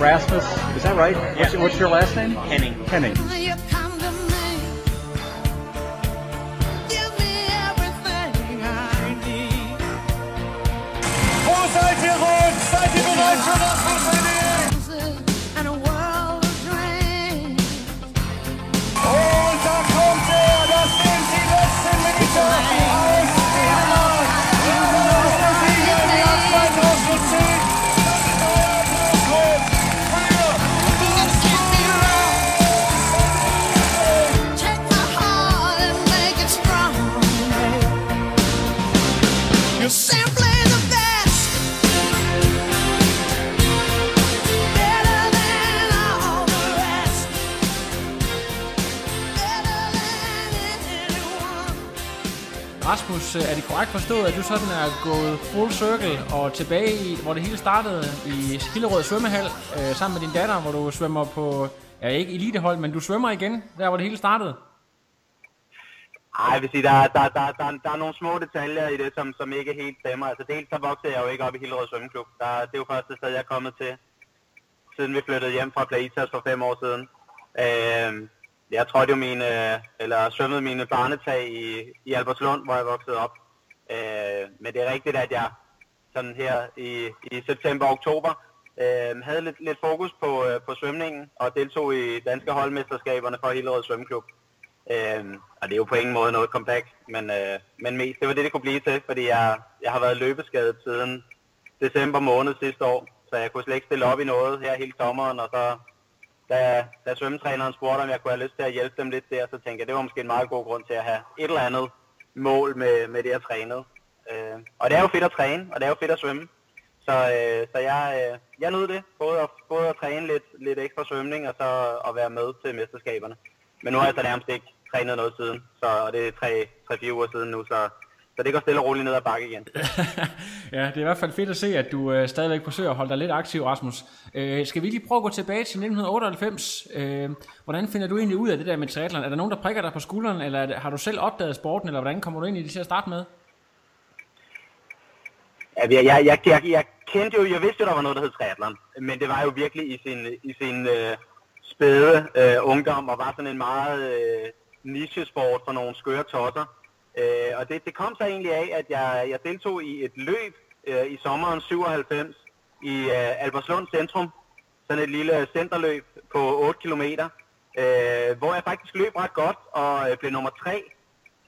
Rasmus, is that right? Yeah. What's, what's your last name? Henning. Henning. Seid ihr bereit für Rasmus, øh, er det korrekt forstået, at du sådan er gået full circle og tilbage i, hvor det hele startede i Skillerød svømmehal, øh, sammen med din datter, hvor du svømmer på, ja ikke elitehold, men du svømmer igen, der hvor det hele startede? Ej, jeg vil sige, der, er- der, der, der, der er nogle små detaljer i det, som, som ikke helt stemmer. Altså dels så voksede jeg jo ikke op i Hillerød Svømmeklub. Der, det er jo første sted, jeg er kommet til, siden vi flyttede hjem fra Plaitas for fem år siden. Øh, jeg trådte jo mine, eller svømmede mine barnetag i, i Albertslund, hvor jeg voksede op. Øh, men det er rigtigt, at jeg sådan her i, i september og oktober øh, havde lidt, lidt fokus på, øh, på svømningen og deltog i danske holdmesterskaberne for Hillerød Svømmeklub. Øh, og det er jo på ingen måde noget kompakt, men, øh, men mest, det var det, det kunne blive til, fordi jeg, jeg har været løbeskadet siden december måned sidste år, så jeg kunne slet ikke stille op i noget her hele sommeren, og så da, da svømmetræneren spurgte, om jeg kunne have lyst til at hjælpe dem lidt der, så tænkte jeg, det var måske en meget god grund til at have et eller andet mål med, med det, jeg trænede. Øh, og det er jo fedt at træne, og det er jo fedt at svømme. Så, øh, så jeg, øh, jeg nød det, både at, både at træne lidt, lidt ekstra svømning, og så at være med til mesterskaberne. Men nu har jeg så nærmest ikke trænet noget siden, så, og det er 3-4 uger siden nu, så, så det går stille og roligt ned ad bakke igen. Ja, det er i hvert fald fedt at se, at du øh, stadigvæk forsøger at holde dig lidt aktiv, Rasmus. Øh, skal vi lige prøve at gå tilbage til 1998? Øh, hvordan finder du egentlig ud af det der med triathlon? Er der nogen, der prikker dig på skulderen, eller er det, har du selv opdaget sporten, eller hvordan kommer du ind i det til at starte med? Ja, jeg, jeg, jeg, jeg, jeg kendte jo, jeg vidste jo, der var noget, der hed triathlon, men det var jo virkelig i sin, i sin øh, spæde øh, ungdom, og var sådan en meget øh, nichesport for nogle skøre tosser. Øh, og det, det kom så egentlig af, at jeg, jeg deltog i et løb øh, i sommeren 97 i øh, Albertslund Centrum, sådan et lille centerløb på 8 km, øh, hvor jeg faktisk løb ret godt og øh, blev nummer 3.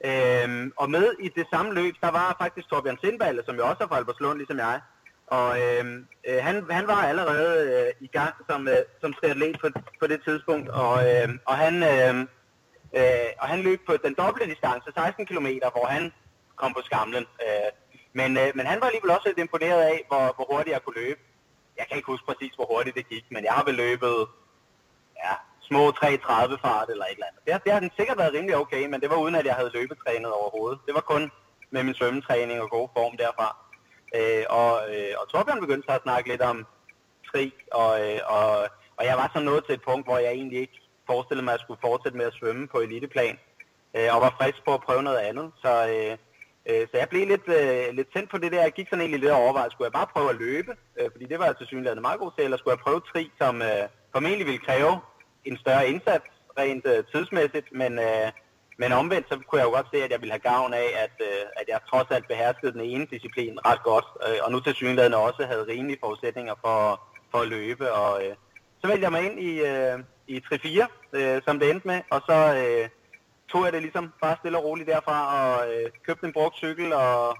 Øhm, og med i det samme løb, der var faktisk Torbjørn Sindballe, som jo også er fra Albertslund, ligesom jeg. Og øhm, øh, han, han var allerede øh, i gang som, øh, som triatlet på, på det tidspunkt, og, øh, og, han, øh, øh, og han løb på den dobbelte distance, 16 km, hvor han kom på skamlen. Øh, men, øh, men han var alligevel også lidt imponeret af, hvor, hvor hurtigt jeg kunne løbe. Jeg kan ikke huske præcis, hvor hurtigt det gik, men jeg har vel løbet ja, små 3.30 fart eller et eller andet. Det har, det har den sikkert været rimelig okay, men det var uden at jeg havde løbetrænet overhovedet. Det var kun med min svømmetræning og god form derfra. Øh, og, øh, og Torbjørn begyndte så at snakke lidt om tri, og, øh, og, og jeg var så nået til et punkt, hvor jeg egentlig ikke forestillede mig, at jeg skulle fortsætte med at svømme på eliteplan, øh, og var frisk på at prøve noget andet. Så, øh, øh, så jeg blev lidt, øh, lidt tændt på det der. Jeg gik sådan egentlig lidt og overvejede, skulle jeg bare prøve at løbe, øh, fordi det var jeg til synligheden meget god til, eller skulle jeg prøve tri, som øh, formentlig ville kræve en større indsats rent øh, tidsmæssigt, men, øh, men omvendt så kunne jeg jo godt se, at jeg ville have gavn af, at, øh, at jeg trods alt beherskede den ene disciplin ret godt, øh, og nu til synligheden også havde rimelige forudsætninger for, for at løbe, og øh, så vælger jeg mig ind i, øh, i 3-4, øh, som det endte med, og så øh, tog jeg det ligesom bare stille og roligt derfra, og øh, købte en brugt cykel og,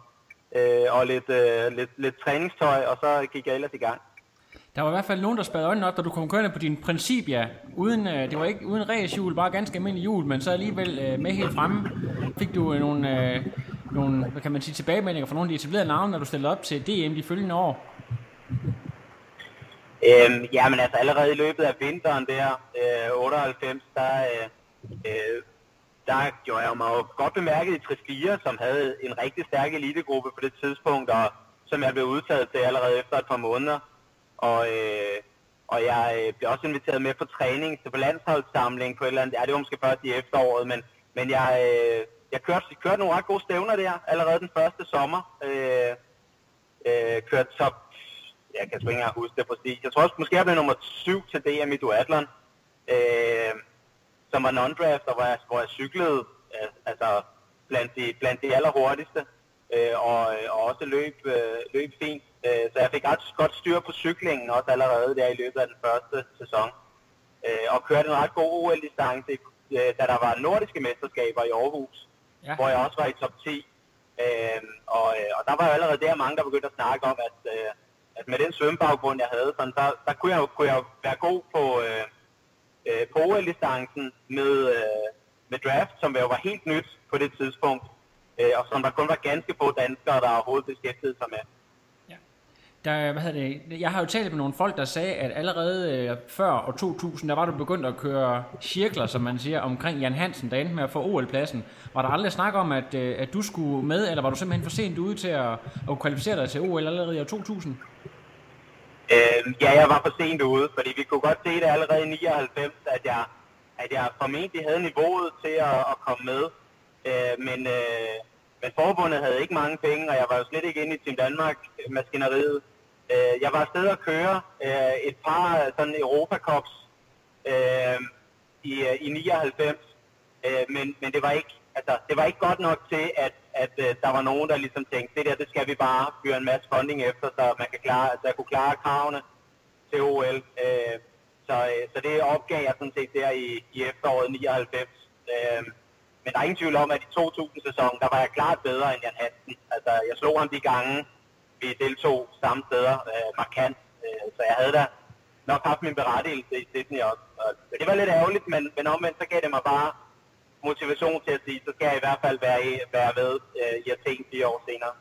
øh, og lidt, øh, lidt, lidt træningstøj, og så gik jeg ellers i gang. Der var i hvert fald nogen, der spadede øjnene op, da du kom kørende på din princip, ja. Uden, øh, det var ikke uden racehjul, bare ganske almindelig hjul, men så alligevel øh, med helt fremme fik du øh, nogle, øh, nogle, hvad kan man sige, tilbagemeldinger fra nogle af de etablerede navne, når du stillede op til DM de følgende år. Øhm, ja, men altså allerede i løbet af vinteren der, øh, 98, der, øh, øh, der gjorde jeg mig jo godt bemærket i 3-4, som havde en rigtig stærk elitegruppe på det tidspunkt, og som jeg blev udtaget til allerede efter et par måneder. Og, øh, og jeg øh, blev også inviteret med på træning til på landsholdssamling på et eller andet, ja det var måske først i efteråret, men, men jeg, øh, jeg kørte, kørte nogle ret gode stævner der allerede den første sommer. Øh, øh, kørte top jeg kan sgu ikke engang huske det præcis. Jeg tror også, måske jeg blev nummer 7 til DM i duatlon, øh, som var non-draft, og hvor jeg, hvor jeg cyklede øh, altså, blandt de, blandt de allerhurtigste, øh, og, øh, og også løb, øh, løb fint. Øh, så jeg fik ret godt styr på cyklingen også allerede der i løbet af den første sæson. Øh, og kørte en ret god OL-distance, øh, da der var nordiske mesterskaber i Aarhus, Ja. hvor jeg også var i top 10. Øh, og, øh, og der var jo allerede der mange, der begyndte at snakke om, at, øh, at med den svømmebaggrund, jeg havde, sådan, der, der kunne, jeg, jo- kunne jeg jo være god på, øh, øh, på OL-distancen med, øh, med draft, som jo var helt nyt på det tidspunkt, øh, og som der kun var ganske få danskere, der overhovedet beskæftigede sig med. Der, hvad hedder det, jeg har jo talt med nogle folk, der sagde, at allerede øh, før år 2000, der var du begyndt at køre cirkler, som man siger, omkring Jan Hansen, der endte med at få OL-pladsen. Var der aldrig snak om, at, øh, at du skulle med, eller var du simpelthen for sent ude til at, at kvalificere dig til OL allerede i år 2000? Øhm, ja, jeg var for sent ude, fordi vi kunne godt se det allerede i 99, at jeg, at jeg formentlig havde niveauet til at, at komme med. Øh, men, øh, men forbundet havde ikke mange penge, og jeg var jo slet ikke inde i Team Danmark-maskineriet. Øh, jeg var afsted at køre øh, et par øh, sådan Europa Cups øh, i, øh, i 99, øh, men, men det var ikke altså, det var ikke godt nok til, at, at øh, der var nogen, der ligesom tænkte, det der, det skal vi bare fyre en masse funding efter, så man kan klare, altså, jeg kunne klare kravene til OL. Øh, så, øh, så det opgav jeg sådan set der i, i efteråret 99. Øh, men der er ingen tvivl om, at i 2000-sæsonen, der var jeg klart bedre end Jan Hansen. Altså, jeg slog ham de gange, vi deltog samme steder, øh, markant. Øh, så jeg havde da nok haft min berettigelse i Sydney også. Og, det var lidt ærgerligt, men, men omvendt så gav det mig bare motivation til at sige, så skal jeg i hvert fald være, være ved øh, i Athen fire år senere.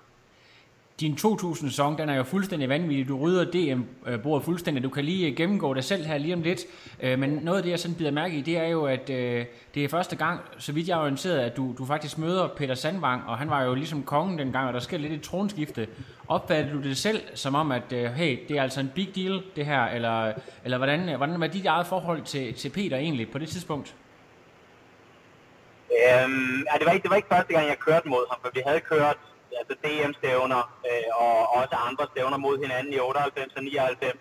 Din 2000-sæson, den er jo fuldstændig vanvittig. Du rydder DM-bordet fuldstændig. Du kan lige øh, gennemgå det selv her lige om lidt. Øh, men noget af det, jeg sådan bider mærke i, det er jo, at øh, det er første gang, så vidt jeg er orienteret, at du, du faktisk møder Peter Sandvang, og han var jo ligesom kongen dengang, og der sker lidt et tronskifte. Opfattede du det selv som om, at hey, det er altså en big deal, det her, eller, eller hvordan, hvordan var dit eget forhold til, til Peter egentlig på det tidspunkt? Øhm, ja, det, var ikke, det var ikke første gang, jeg kørte mod ham, for vi havde kørt altså DM-stævner øh, og også andre stævner mod hinanden i 98 og 99,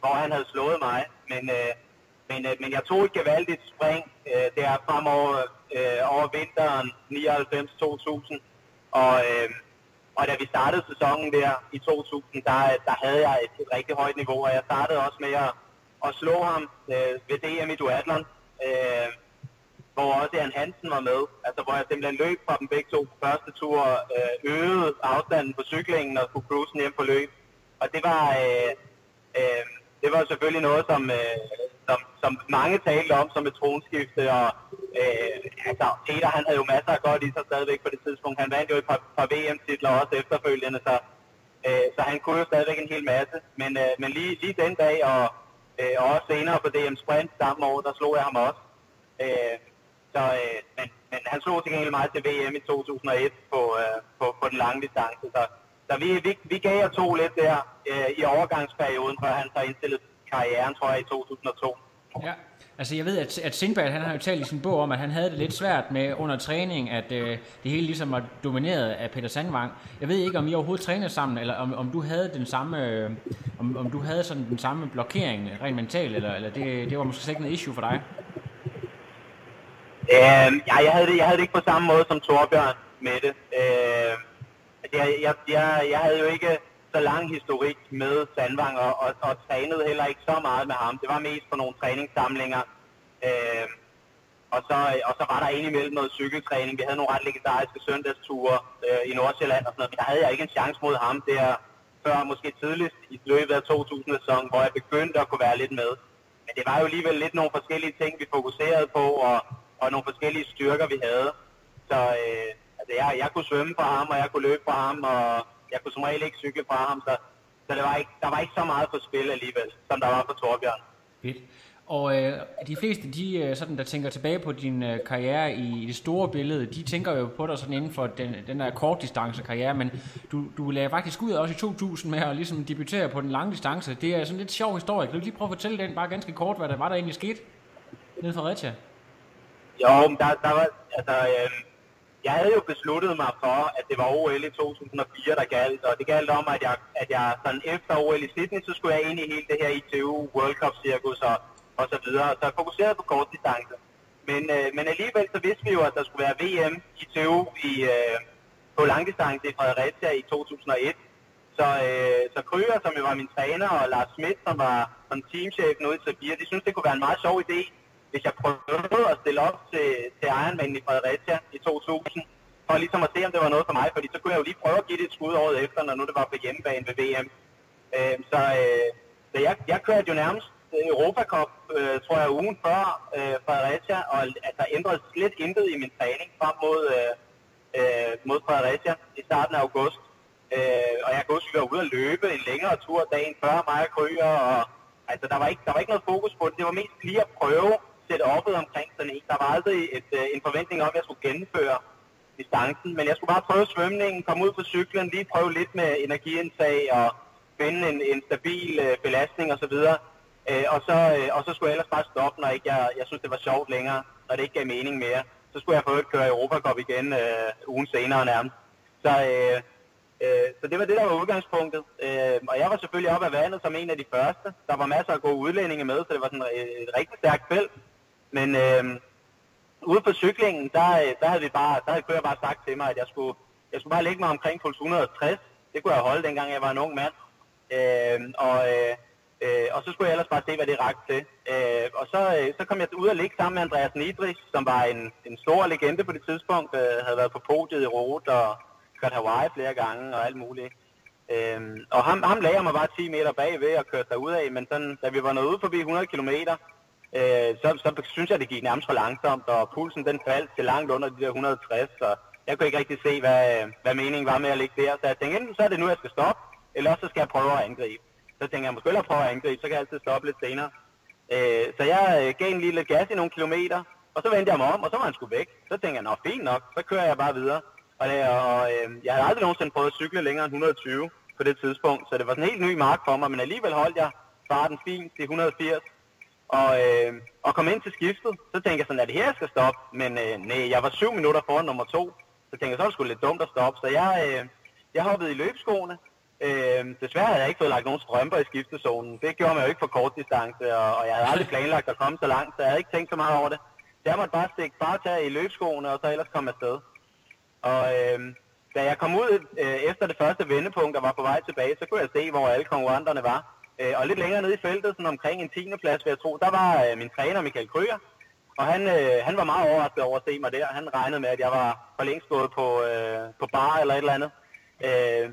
hvor han havde slået mig. Men, øh, men, øh, men jeg tog et gevaldigt spring øh, der fremover øh, over vinteren 99-2000. Og, øh, og da vi startede sæsonen der i 2000, der, der havde jeg et, et rigtig højt niveau, og jeg startede også med at, at slå ham øh, ved DM i duatlon. Øh, hvor også Jan Hansen var med, altså hvor jeg simpelthen løb fra dem begge to på første tur, øh, øgede afstanden på cyklingen og skulle cruise hjem på løb. Og det var, øh, øh, det var selvfølgelig noget, som, øh, som, som mange talte om som et tronskifte, og øh, altså, Peter han havde jo masser af godt i sig stadigvæk på det tidspunkt. Han vandt jo et par, par VM-titler også efterfølgende, så, øh, så han kunne jo stadigvæk en hel masse. Men, øh, men lige, lige den dag, og, øh, og også senere på DM Sprint samme år, der slog jeg ham også. Øh, så, øh, men, men han slog til gengæld mig til VM i 2001 på, øh, på, på den lange distance. Så, så vi, vi, vi gav jer to lidt der øh, i overgangsperioden, før han så indstillede karrieren, tror jeg, i 2002. Ja, altså jeg ved, at, at Sindbad, han har jo talt i sin bog om, at han havde det lidt svært med under træning, at øh, det hele ligesom var domineret af Peter Sandvang. Jeg ved ikke, om I overhovedet trænede sammen, eller om, om du havde den samme, øh, om, om du havde sådan den samme blokering rent mentalt, eller, eller det, det var måske slet ikke noget issue for dig. Øh, ja, jeg havde, det, jeg havde det ikke på samme måde som Torbjørn med det. Øh, jeg, jeg, jeg, jeg havde jo ikke så lang historik med Sandvang, og, og, og trænede heller ikke så meget med ham. Det var mest på nogle træningssamlinger. Øh, og, så, og så var der indimellem noget cykeltræning. Vi havde nogle ret legendariske søndagsture øh, i Nordsjælland og sådan noget, men der havde jeg ikke en chance mod ham der, før måske tidligst i løbet af 2000-sæsonen, hvor jeg begyndte at kunne være lidt med. Men det var jo alligevel lidt nogle forskellige ting, vi fokuserede på, og, og nogle forskellige styrker, vi havde. Så øh, altså, jeg, jeg kunne svømme fra ham, og jeg kunne løbe fra ham, og jeg kunne som regel ikke cykle fra ham, så, så det var ikke, der var ikke så meget på spil alligevel, som der var for Torbjørn. Fedt. Og øh, de fleste, de, øh, sådan, der tænker tilbage på din øh, karriere i, i det store billede, de tænker jo på dig sådan inden for den, den der kortdistance karriere, men du, du lagde faktisk ud også i 2000 med at ligesom debutere på den lange distance. Det er sådan en lidt sjov historie. Kan du lige prøve at fortælle den bare ganske kort, hvad der var, der egentlig skete nede fra Retia? Jo, men der, der var, altså, øh, jeg havde jo besluttet mig for, at det var OL i 2004, der galt, og det galt om, at jeg, at jeg sådan efter OL i Sydney, så skulle jeg ind i hele det her ITU World Cup-cirkus og, og så videre. Så jeg fokuserede på kort distance. Men, øh, men alligevel så vidste vi jo, at der skulle være VM ITU i, øh, på langdistance i Fredericia i 2001. Så, øh, så Kryger, som jo var min træner, og Lars Schmidt, som var som teamchef ude i Sabir, de synes det kunne være en meget sjov idé, hvis jeg prøvede at stille op til, til Ironman i Fredericia i 2000, for ligesom at se, om det var noget for mig, fordi så kunne jeg jo lige prøve at give det et skud året efter, når nu det var på hjemmebane ved VM. Øh, så øh, så jeg, jeg kørte jo nærmest øh, Europa Cup, øh, tror jeg, ugen før øh, Fredericia, og altså, ændrede slet intet i min træning frem mod, øh, øh, mod Fredericia i starten af august. Øh, og jeg kunne huske, at vi var ude at løbe en længere tur dagen før mig og Kryger, og altså, der, var ikke, der var ikke noget fokus på det. Det var mest lige at prøve sætte oppet omkring sådan en. Der var aldrig et, øh, en forventning om, at jeg skulle gennemføre distancen, men jeg skulle bare prøve svømningen, komme ud på cyklen, lige prøve lidt med energiindtag og finde en, en stabil øh, belastning osv. Øh, og, så, øh, og så skulle jeg ellers bare stoppe, når ikke jeg, jeg synes, det var sjovt længere, når det ikke gav mening mere. Så skulle jeg få at køre Europa Cup igen øh, ugen senere nærmest. Så, øh, øh, så det var det, der var udgangspunktet. Øh, og jeg var selvfølgelig op af vandet som en af de første. Der var masser af gode udlændinge med, så det var sådan et, et rigtig stærkt felt. Men øh, ude på cyklingen, der, øh, der havde vi bare, der havde kører bare sagt til mig, at jeg skulle, jeg skulle bare lægge mig omkring puls 160. Det kunne jeg holde, dengang jeg var en ung mand. Øh, og, øh, øh, og så skulle jeg ellers bare se, hvad det rakte til. Øh, og så, øh, så kom jeg ud og ligge sammen med Andreas Nidris, som var en, en stor legende på det tidspunkt. Øh, havde været på podiet i Rot og kørt Hawaii flere gange og alt muligt. Øh, og ham, ham lagde jeg mig bare 10 meter bagved og kørte derud af, men sådan, da vi var nået ud forbi 100 km, øh, så, så synes jeg, det gik nærmest for langsomt, og pulsen den faldt til langt under de der 160, så jeg kunne ikke rigtig se, hvad, hvad meningen var med at ligge der. Så jeg tænkte, enten så er det nu, jeg skal stoppe, eller også så skal jeg prøve at angribe. Så tænkte jeg, måske jeg prøve at angribe, så kan jeg altid stoppe lidt senere. Øh, så jeg øh, gav en lille gas i nogle kilometer, og så vendte jeg mig om, og så var han sgu væk. Så tænkte jeg, nå fint nok, så kører jeg bare videre. Og, det, og øh, jeg havde aldrig nogensinde prøvet at cykle længere end 120 på det tidspunkt, så det var sådan en helt ny mark for mig, men alligevel holdt jeg farten fint til 180. Og, øh, og kom ind til skiftet, så tænkte jeg sådan, at det her, jeg skal stoppe? Men øh, nej, jeg var syv minutter foran nummer to, så tænkte jeg, så er det sgu lidt dumt at stoppe. Så jeg, øh, jeg hoppede i løbeskoene. Øh, desværre havde jeg ikke fået lagt nogen strømper i skiftezonen. Det gjorde man jo ikke for kort distance, og, og jeg havde aldrig planlagt at komme så langt, så jeg havde ikke tænkt så meget over det. Så jeg måtte bare stikke bare tage i løbeskoene, og så ellers komme afsted. Og øh, da jeg kom ud øh, efter det første vendepunkt og var på vej tilbage, så kunne jeg se, hvor alle konkurrenterne var. Øh, og lidt længere nede i feltet, sådan omkring en 10. plads, vil jeg tro, der var øh, min træner Michael Krøger. Og han, øh, han var meget overrasket over at se mig der. Han regnede med, at jeg var for længst gået på, øh, på bar eller et eller andet. Øh,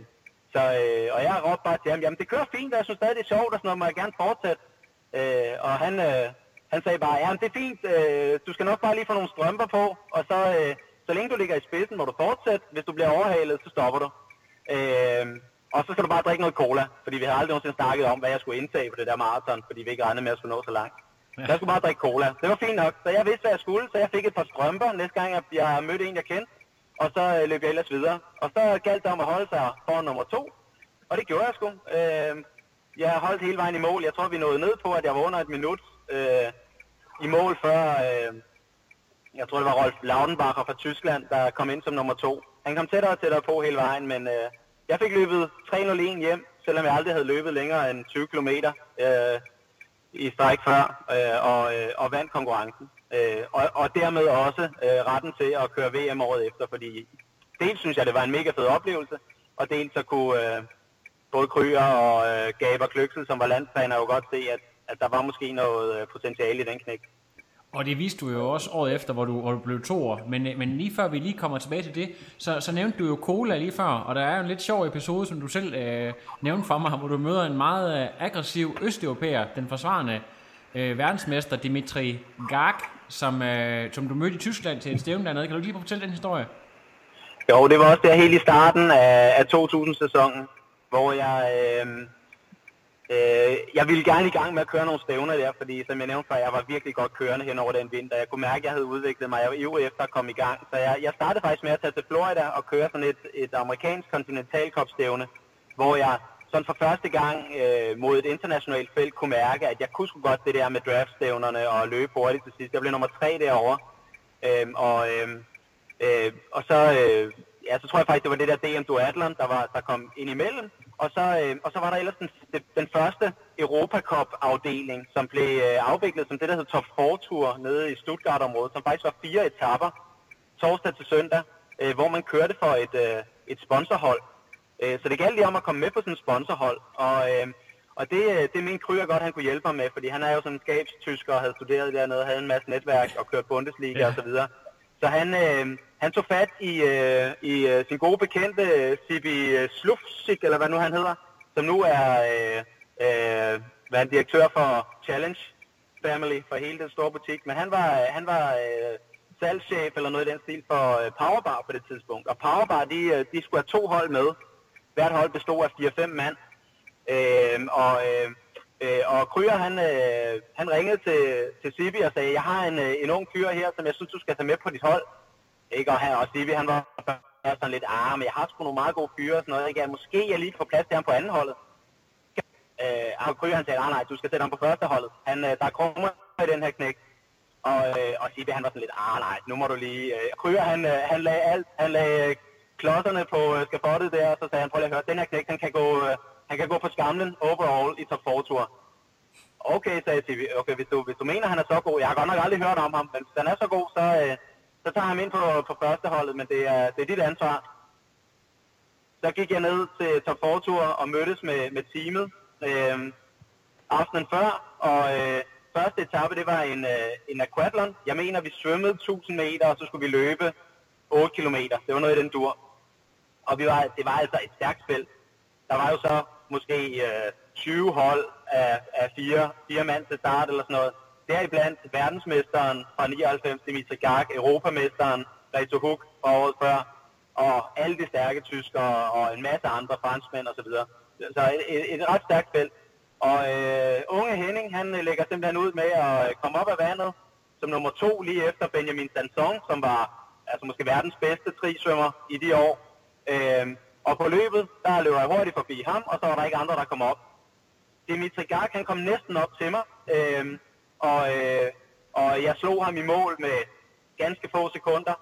så, øh, og jeg råbte bare til ham, jamen det kører fint, og jeg synes stadig, det er sjovt, og sådan noget, må jeg gerne fortsætte. Øh, og han, øh, han sagde bare, ja, det er fint, øh, du skal nok bare lige få nogle strømper på, og så, øh, så længe du ligger i spidsen, må du fortsætte. Hvis du bliver overhalet, så stopper du. Øh, og så skal du bare drikke noget cola, fordi vi har aldrig nogensinde snakket om, hvad jeg skulle indtage på det der maraton, fordi vi ikke regnede med, at jeg skulle nå så langt. Ja. Så jeg skulle bare drikke cola. Det var fint nok, så jeg vidste, hvad jeg skulle, så jeg fik et par strømper næste gang, jeg, jeg mødte en, jeg kendte. Og så øh, løb jeg ellers videre. Og så galt det om at holde sig foran nummer to. Og det gjorde jeg sgu. Øh, jeg holdt hele vejen i mål. Jeg tror, vi nåede ned på, at jeg var under et minut øh, i mål før... Øh, jeg tror, det var Rolf Laudenbacher fra Tyskland, der kom ind som nummer to. Han kom tættere og tættere på hele vejen, men øh, jeg fik løbet 3.01 hjem, selvom jeg aldrig havde løbet længere end 20 km øh, i stræk før, øh, og, øh, og vandt konkurrencen. Øh, og, og dermed også øh, retten til at køre VM året efter, fordi dels synes jeg, det var en mega fed oplevelse, og dels så kunne øh, både Kryger og øh, Gaber Kløksel, som var landstræner, jo godt se, at, at der var måske noget øh, potentiale i den knæk. Og det viste du jo også året efter, hvor du, hvor du blev to år. Men, øh, men lige før vi lige kommer tilbage til det, så, så nævnte du jo cola lige før, og der er jo en lidt sjov episode, som du selv øh, nævnte for mig, hvor du møder en meget øh, aggressiv østeuropæer, den forsvarende øh, verdensmester Dimitri Gag, som, øh, som du mødte i Tyskland til et stævne dernede. Kan du lige fortælle den historie? Jo, det var også der helt i starten af, af 2000-sæsonen, hvor jeg... Øh, øh, jeg ville gerne i gang med at køre nogle stævner der, fordi som jeg nævnte før, jeg var virkelig godt kørende hen over den vinter. Jeg kunne mærke, at jeg havde udviklet mig. Jeg var ivrig efter at komme i gang. Så jeg, jeg startede faktisk med at tage til Florida og køre sådan et, et amerikansk kontinentalkopstævne, hvor jeg sådan for første gang øh, mod et internationalt felt kunne mærke, at jeg kunne sgu godt det der med draftstævnerne og løbe hurtigt til sidst. Jeg blev nummer tre derovre. Øhm, og øhm, Øh, og så, øh, ja, så tror jeg faktisk, det var det der DM Duatlon, der, var, der kom ind imellem. Og så, øh, og så var der ellers den, den første Europa Cup afdeling, som blev øh, afviklet som det, der hedder Top 4 Tour nede i Stuttgart-området, som faktisk var fire etapper, torsdag til søndag, øh, hvor man kørte for et, øh, et sponsorhold. Øh, så det galt lige om at komme med på sådan et sponsorhold, og, øh, og det, øh, det min Kryer godt, han kunne hjælpe mig med, fordi han er jo sådan en skabstysker og havde studeret dernede, havde en masse netværk og kørt Bundesliga ja. og så videre. Så han, øh, han tog fat i, øh, i øh, sin gode bekendte øh, Sibi øh, Slufsik, eller hvad nu han hedder, som nu er øh, øh, hvad er direktør for Challenge Family for hele den store butik. Men han var, øh, han var øh, salgschef eller noget i den stil for øh, Powerbar på det tidspunkt. Og Powerbar, de, øh, de skulle have to hold med. Hvert hold bestod af 4-5 mand. Øh, og, øh, øh, og Kryer, han, øh, han ringede til, til Sibi og sagde, jeg har en, øh, en ung fyr her, som jeg synes, du skal tage med på dit hold. Ikke? Og, han, og Sibi, han var sådan lidt, ah, men jeg har sgu nogle meget gode fyre og sådan noget. Ikke? Ja, måske jeg lige får plads til ham på anden holdet. Øh, og Kryer, han sagde, nej, nej, du skal sætte ham på første holdet. Han, øh, der er krummer i den her knæk. Og, øh, og Sibi, han var sådan lidt, ah nej, nu må du lige... Øh, Kryer, han, øh, han lagde alt, han lagde øh, klodserne på øh, skafottet der, og så sagde han, prøv lige at høre, den her knæk, den kan gå, øh, han kan gå på skamlen overall i top 4 tour. Okay, sagde TV. okay, hvis du, hvis du mener, han er så god, jeg har godt nok aldrig hørt om ham, men hvis han er så god, så, øh, så tager han ind på, på førsteholdet, men det er, det er dit ansvar. Så gik jeg ned til top 4 tour og mødtes med, med teamet øh, aftenen før, og øh, første etape, det var en, øh, en aquathlon. Jeg mener, vi svømmede 1000 meter, og så skulle vi løbe 8 kilometer. Det var noget i den dur. Og vi var, det var altså et stærkt spil. Der var jo så måske øh, 20 hold af, af fire, fire mand til start eller sådan noget. Deriblandt verdensmesteren fra 99, Dimitri Garg, europamesteren, Reto Hug fra året før, og alle de stærke tyskere og en masse andre franskmænd osv. Så et, et, et ret stærkt felt. Og øh, unge Henning, han øh, lægger simpelthen ud med at øh, komme op af vandet som nummer to lige efter Benjamin Sanson, som var altså måske verdens bedste trisvømmer i de år. Øh, og på løbet, der løber jeg hurtigt forbi ham, og så var der ikke andre, der kom op. Dimitri Garg, han kom næsten op til mig, øh, og, øh, og jeg slog ham i mål med ganske få sekunder.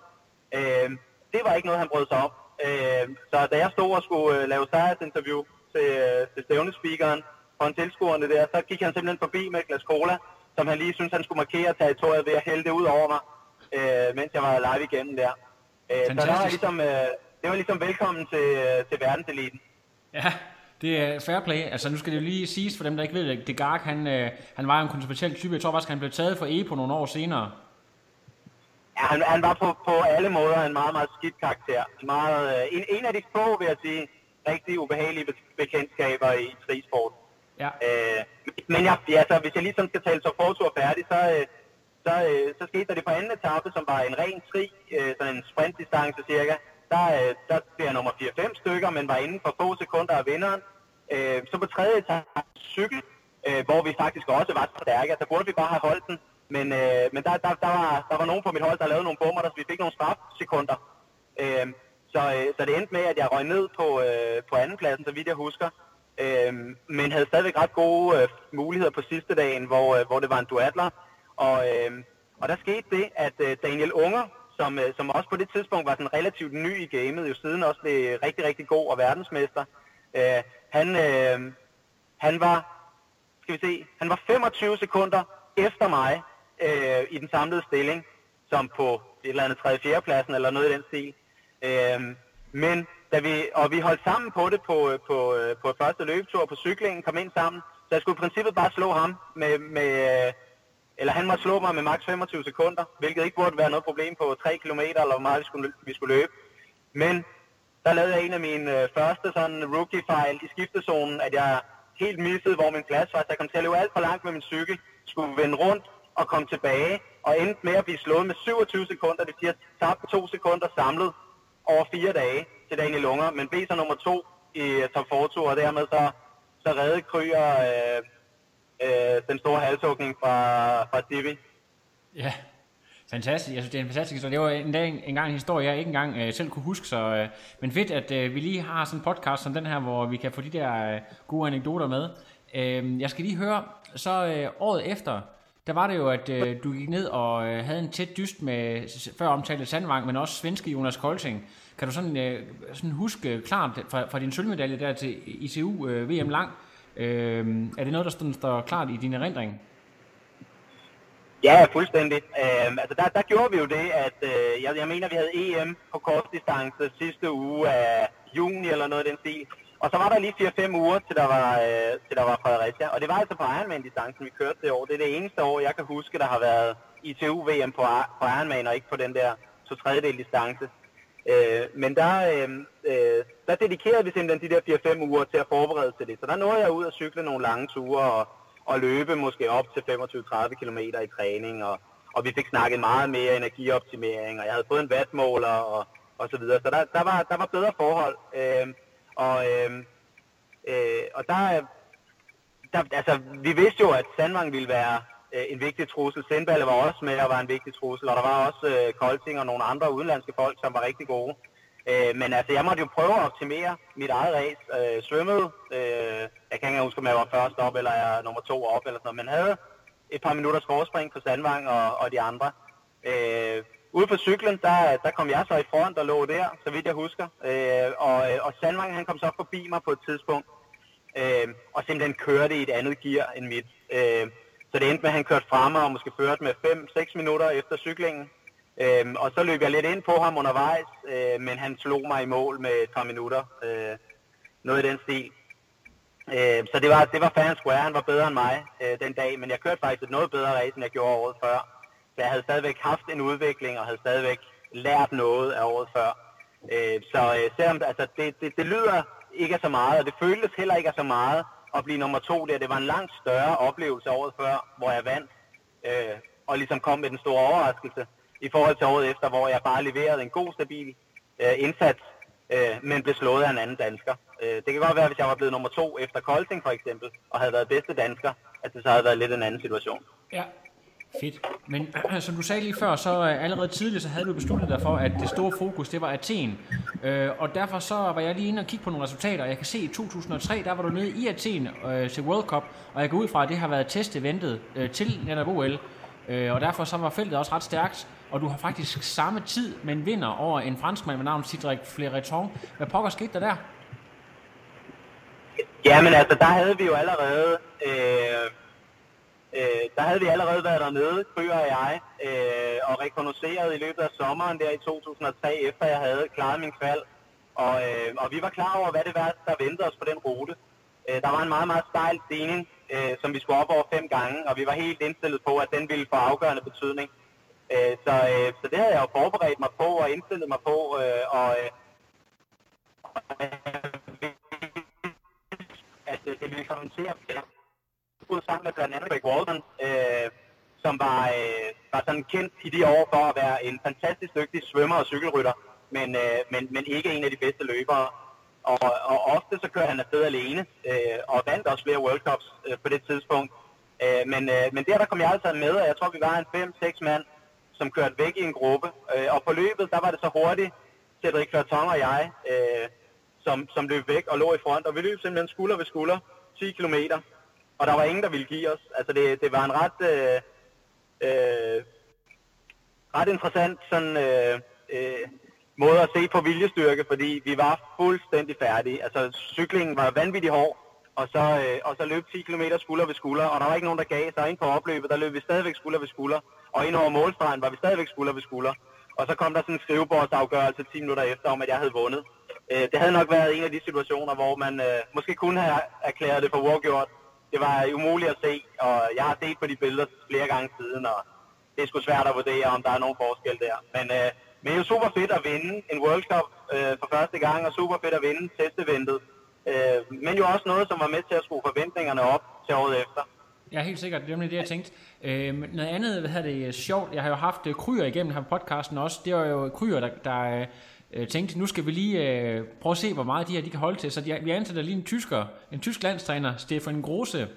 Øh, det var ikke noget, han brød sig om. Øh, så da jeg stod og skulle øh, lave sejrsinterview til, øh, til stævnespeakeren foran tilskuerne der, så gik han simpelthen forbi med et glas cola, som han lige syntes, han skulle markere territoriet ved at hælde det ud over mig, øh, mens jeg var live igennem der. Øh, så der var ligesom, øh, det var ligesom velkommen til, øh, til verdenseliten. Ja, det er fair play. Altså nu skal det jo lige siges for dem, der ikke ved det. Degark, han, øh, han var en kontroversiel type. Jeg tror faktisk, han blev taget for EPO nogle år senere. Ja, han, han var på, på alle måder en meget, meget skidt karakter. Meget, øh, en, en af de få, vil jeg sige, rigtig ubehagelige be- bekendtskaber i trisport. Ja. Øh, men ja, ja, så hvis jeg ligesom skal tale så fortur færdig, så, så, øh, så skete der det på anden etape, som var en ren tri, sådan en sprintdistance cirka. Der, øh, der blev jeg nummer 4-5 stykker, men var inden for få sekunder af vinderen. Øh, så på tredje etage cykel, øh, hvor vi faktisk også var stærke, der burde vi bare have holdt den. Men, øh, men der, der, der, var, der var nogen på mit hold, der lavede nogle bummer, så vi fik nogle strafsekunder. Øh, så, øh, så det endte med, at jeg røg ned på, øh, på andenpladsen, så vidt jeg husker. Øh, men havde stadigvæk ret gode øh, muligheder på sidste dagen, hvor, øh, hvor det var en duatler. Og, øh, og der skete det, at øh, Daniel Unger, som, øh, som også på det tidspunkt var sådan relativt ny i gamet, jo siden også blev rigtig, rigtig god og verdensmester, øh, han, øh, han var, skal vi se, han var 25 sekunder efter mig øh, i den samlede stilling, som på et eller andet 3. 4. pladsen eller noget i den stil. Øh, men da vi, og vi holdt sammen på det på, øh, på, øh, på første løbetur på cyklingen, kom ind sammen, så jeg skulle i princippet bare slå ham med, med øh, eller han måtte slå mig med maks. 25 sekunder, hvilket ikke burde være noget problem på 3 km, eller hvor meget vi skulle, vi skulle løbe. Men der lavede jeg en af mine øh, første sådan rookie-fejl i skiftezonen, at jeg helt missede, hvor min plads var, så jeg kom til at løbe alt for langt med min cykel, skulle vende rundt og komme tilbage, og endte med at blive slået med 27 sekunder, det vil sige, at tabte to sekunder samlet over fire dage til Daniel Lunger, men blev så nummer to i uh, top 4 og dermed så, så redde Kryer øh, øh, den store halshugning fra, fra Divi. Ja, fantastisk. Jeg synes, det er en fantastisk historie. Det var en, dag, en gang en historie, jeg ikke engang øh, selv kunne huske. Så, øh, men fedt, at øh, vi lige har sådan en podcast som den her, hvor vi kan få de der øh, gode anekdoter med. Øh, jeg skal lige høre, så øh, året efter, der var det jo, at øh, du gik ned og øh, havde en tæt dyst med før omtalte Sandvang, men også svenske Jonas Kolting. Kan du sådan, øh, sådan huske klart fra, fra din sølvmedalje der til ICU øh, VM lang, øh, er det noget, der står, står klart i din erindring? Ja, fuldstændig. Øh, altså der, der gjorde vi jo det, at øh, jeg, jeg mener, vi havde EM på kortdistance sidste uge af juni eller noget af den stil. Og så var der lige 4-5 uger, til der, var, øh, til der var Fredericia. Og det var altså på Ironman-distancen, vi kørte det år. Det er det eneste år, jeg kan huske, der har været ITU-VM på, på Ironman, og ikke på den der to tredjedel distance. Øh, men der, øh, øh, der dedikerede vi simpelthen de der 4-5 uger til at forberede til det. Så der nåede jeg ud at cykle nogle lange ture og, og løbe måske op til 25-30 km i træning. Og, og vi fik snakket meget mere energioptimering, og jeg havde fået en vatmåler og, og så videre. Så der, der, var, der var bedre forhold. Øh, og, øh, øh, og der, der, altså, vi vidste jo, at Sandvang ville være øh, en vigtig trussel. Sindballe var også med og var en vigtig trussel, og der var også øh, Kolting og nogle andre udenlandske folk, som var rigtig gode. Øh, men altså, jeg måtte jo prøve at optimere mit eget race. Øh, svømmede, øh, jeg kan ikke huske, om jeg var først op, eller jeg nummer to op, eller sådan noget, men havde et par minutters forspring på Sandvang og, og de andre. Øh, ude på cyklen, der, der kom jeg så i front og lå der, så vidt jeg husker. Øh, og, og Sandvang, han kom så forbi mig på et tidspunkt, øh, og simpelthen kørte i et andet gear end mit. Øh, så det endte med, at han kørte fremme og måske førte med 5-6 minutter efter cyklingen. Øhm, og så løb jeg lidt ind på ham undervejs, øh, men han slog mig i mål med et par minutter. Øh, noget i den stil. Øh, så det var, det var fair and square. Han var bedre end mig øh, den dag, men jeg kørte faktisk et noget bedre race, end jeg gjorde året før. Så jeg havde stadigvæk haft en udvikling, og havde stadigvæk lært noget af året før. Øh, så øh, selvom altså, det, det, det lyder ikke af så meget, og det føltes heller ikke af så meget at blive nummer to der. Det var en langt større oplevelse året før, hvor jeg vandt, øh, og ligesom kom med den store overraskelse, i forhold til året efter, hvor jeg bare leverede en god, stabil øh, indsats, øh, men blev slået af en anden dansker. Øh, det kan godt være, hvis jeg var blevet nummer to efter Kolding for eksempel, og havde været bedste dansker, at det så havde været lidt en anden situation. Ja. Fedt. Men som du sagde lige før, så øh, allerede tidligere, så havde du besluttet dig for, at det store fokus, det var Athen. Øh, og derfor så var jeg lige inde og kigge på nogle resultater, jeg kan se, at i 2003, der var du nede i Athen øh, til World Cup, og jeg går ud fra, at det har været testeventet øh, til netop OL. Øh, og derfor så var feltet også ret stærkt, og du har faktisk samme tid, men vinder over en franskmand med navn Cedric Flereton. Hvad pokker skete der der? Ja, men altså, der havde vi jo allerede, øh, øh, der havde vi allerede været dernede, Kryger og jeg, øh, og rekognoseret i løbet af sommeren der i 2003, efter jeg havde klaret min kval. Og, øh, og vi var klar over, hvad det var, der ventede os på den rute. Øh, der var en meget, meget stejl stigning, øh, som vi skulle op over fem gange, og vi var helt indstillet på, at den ville få afgørende betydning. Øh, så, øh, så det havde jeg jo forberedt mig på og indstillet mig på, øh, og øh, at øh, det ville komme til at blive sammen med blandt andet Rick Walden, øh, som var, øh, var sådan kendt i de år for at være en fantastisk dygtig svømmer og cykelrytter, men, øh, men, men ikke en af de bedste løbere. Og, og ofte så kørte han afsted alene, øh, og vandt også flere World Cups øh, på det tidspunkt. Øh, men, øh, men der, der kom jeg altså med, og jeg tror, vi var en 5-6 mand, som kørte væk i en gruppe. Øh, og på løbet, der var det så hurtigt, Cedric Flerton og jeg, øh, som, som løb væk og lå i front. Og vi løb simpelthen skulder ved skulder, 10 km. Og der var ingen, der ville give os. Altså det, det var en ret, øh, øh, ret interessant sådan, øh, øh, måde at se på viljestyrke, fordi vi var fuldstændig færdige. Altså cyklingen var vanvittigt hård, og så, øh, og så løb 10 km skulder ved skulder, og der var ikke nogen, der gav sig ind på opløbet, der løb vi stadigvæk skulder ved skulder, og ind over målstregen var vi stadigvæk skulder ved skulder. Og så kom der sådan en skrivebordsafgørelse 10 minutter efter, om at jeg havde vundet. Øh, det havde nok været en af de situationer, hvor man øh, måske kunne have erklæret det for uafgjort. Det var umuligt at se, og jeg har set på de billeder flere gange siden, og det er sgu svært at vurdere, om der er nogen forskel der. Men, øh, men det er jo super fedt at vinde en World Cup øh, for første gang, og super fedt at vinde testeventet. Øh, men jo også noget, som var med til at skrue forventningerne op til året efter. Ja, helt sikkert. Det er nemlig det, jeg tænkte. Øh, noget andet, hvad hedder det, øh, sjovt, jeg har jo haft øh, Kryer igennem her på podcasten også. Det var jo Kryer, der, der øh, øh, tænkte, nu skal vi lige øh, prøve at se, hvor meget de her de kan holde til. Så de, vi ansætter lige en tysker, en tysk landstræner, Stefan Grose.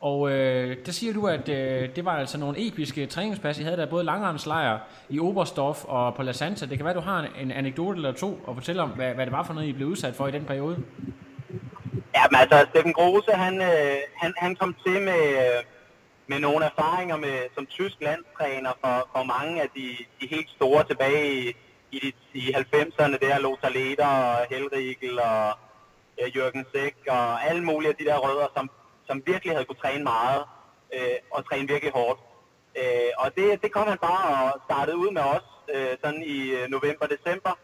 Og øh, der siger du, at øh, det var altså nogle episke træningspas, I havde der både langrendslejr i Oberstdorf og på La Santa. Det kan være, du har en, en anekdote eller to og fortælle om, hvad, hvad det var for noget, I blev udsat for i den periode. Ja, men altså, Steffen Grose, han, øh, han, han kom til med, øh, med nogle erfaringer med, som tysk landstræner for, for mange af de, de helt store tilbage i, i, de, i 90'erne, det er Lothar Leder og Helrigel og øh, Jørgen Sæk og alle mulige af de der rødder, som, som virkelig havde kunne træne meget øh, og træne virkelig hårdt. Øh, og det, det kom han bare og startede ud med os øh, sådan i øh, november-december.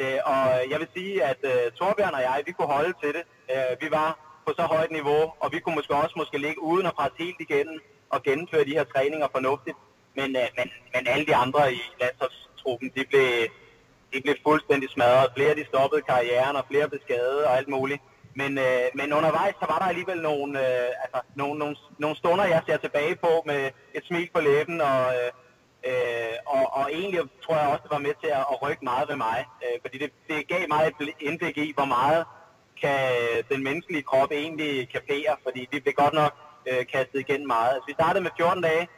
Øh, og jeg vil sige, at øh, Torbjørn og jeg, vi kunne holde til det. Øh, vi var på så højt niveau, og vi kunne måske også måske ligge uden at presse helt igennem og gennemføre de her træninger fornuftigt. Men, øh, men, men alle de andre i landsholdstruppen, de blev, de blev fuldstændig smadret. Flere de stoppede karrieren, og flere blev skadet og alt muligt. Men, øh, men undervejs, så var der alligevel nogle, øh, altså, nogle, nogle, nogle stunder, jeg ser tilbage på med et smil på læben, og, øh, øh og, og egentlig tror jeg også, det var med til at, at rykke meget ved mig. Øh, fordi det, det gav mig et indblik i, hvor meget kan øh, den menneskelige krop egentlig kapere, fordi vi blev godt nok øh, kastet igen meget. Altså, vi startede med 14 dage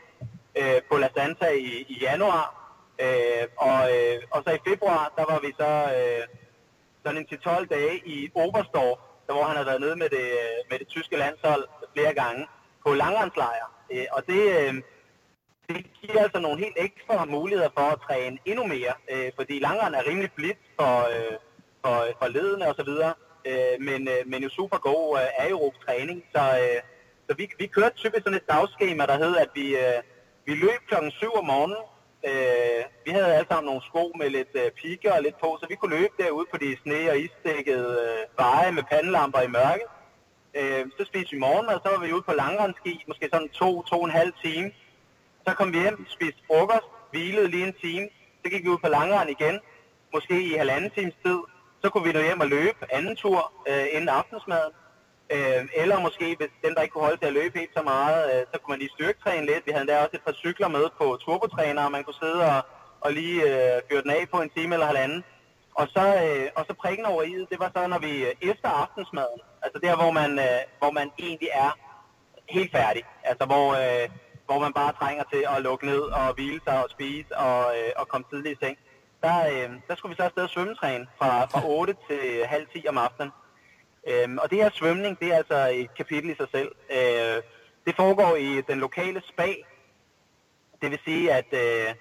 øh, på La Santa i, i januar, øh, og, øh, og så i februar, der var vi så øh, sådan en til 12 dage i Oberstdorf, der hvor han har været nede med det, øh, med det tyske landshold flere gange på langrenslejr. Øh, og det, øh, det giver altså nogle helt ekstra muligheder for at træne endnu mere, øh, fordi langrend er rimelig blidt for, øh, for, for ledende osv., øh, men, øh, men jo super god øh, aerob træning, så, øh, så vi, vi kørte typisk sådan et dagskema, der hed, at vi, øh, vi løb klokken 7 om morgenen, Øh, vi havde alle sammen nogle sko med lidt øh, pigge og lidt på, så vi kunne løbe derude på de sne- og isdækkede øh, veje med pandelamper i mørke. Øh, så spiste vi morgen, og så var vi ude på langrendski, måske sådan to, to og en halv time. Så kom vi hjem, spiste frokost, hvilede lige en time. Så gik vi ud på langrend igen, måske i halvanden times tid. Så kunne vi nå hjem og løbe anden tur øh, inden aftensmaden. Øh, eller måske, hvis den, der ikke kunne holde til at løbe helt så meget, øh, så kunne man lige styrketræne lidt. Vi havde der også et par cykler med på turbotræner, og man kunne sidde og, og lige øh, fyre den af på en time eller halvanden. Og så, øh, og så prikken over i det var så, når vi øh, efter aftensmaden, altså der, hvor man, øh, hvor man egentlig er helt færdig, altså hvor, øh, hvor man bare trænger til at lukke ned og hvile sig og spise og, øh, og komme tidligt i seng, der, øh, der skulle vi så afsted svømmetræne fra, fra 8 til halv 10 om aftenen. Øhm, og det her svømning, det er altså et kapitel i sig selv. Øh, det foregår i den lokale spa. Det vil sige, at, øh,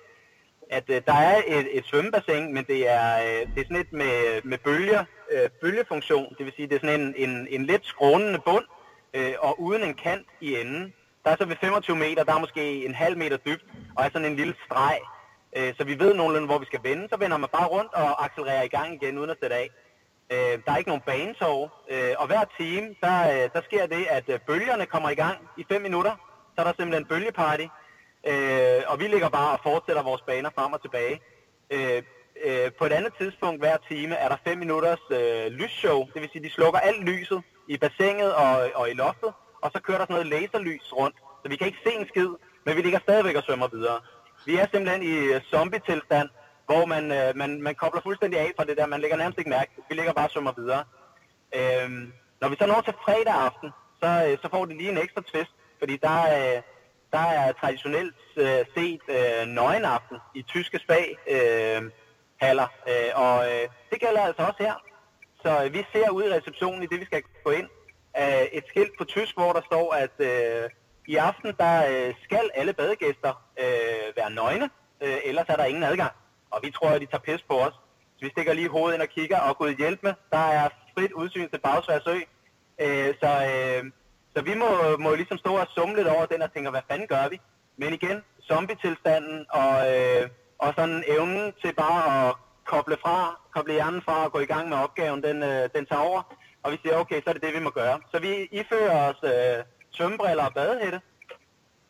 at øh, der er et, et svømmebassin, men det er, øh, det er sådan et med, med bølger, øh, bølgefunktion. Det vil sige, det er sådan en, en, en let skrånende bund, øh, og uden en kant i enden. Der er så ved 25 meter, der er måske en halv meter dybt, og er sådan en lille streg. Øh, så vi ved nogenlunde, hvor vi skal vende. Så vender man bare rundt og accelererer i gang igen, uden at sætte af. Øh, der er ikke nogen banesov, øh, og hver time, der, øh, der sker det, at øh, bølgerne kommer i gang i 5 minutter. Så er der simpelthen bølgeparty, øh, og vi ligger bare og fortsætter vores baner frem og tilbage. Øh, øh, på et andet tidspunkt hver time er der 5 minutters øh, lysshow, det vil sige, de slukker alt lyset i bassinet og, og i loftet, og så kører der sådan noget laserlys rundt, så vi kan ikke se en skid, men vi ligger stadigvæk og svømmer videre. Vi er simpelthen i øh, zombie-tilstand, hvor man, øh, man, man kobler fuldstændig af fra det der. Man lægger nærmest ikke mærke. Vi ligger bare og svømmer videre. Øh, når vi så når til fredag aften, så, øh, så får det lige en ekstra twist, fordi der, øh, der er traditionelt øh, set øh, nøgenaften i tyske spag øh, haller, øh, og øh, det gælder altså også her. Så øh, vi ser ud i receptionen i det, vi skal gå ind, øh, et skilt på tysk, hvor der står, at øh, i aften der øh, skal alle badegæster øh, være nøgne, øh, ellers er der ingen adgang og vi tror, at de tager pis på os. Så vi stikker lige hovedet ind og kigger, og gud hjælp med, der er frit udsyn til Bagsvær Sø. Øh, så, øh, så vi må, må ligesom stå og summe lidt over den og tænke, hvad fanden gør vi? Men igen, zombie-tilstanden og, øh, og sådan evnen til bare at koble fra, koble hjernen fra og gå i gang med opgaven, den, øh, den tager over. Og vi siger, okay, så er det det, vi må gøre. Så vi ifører os øh, svømmebriller og badehætte,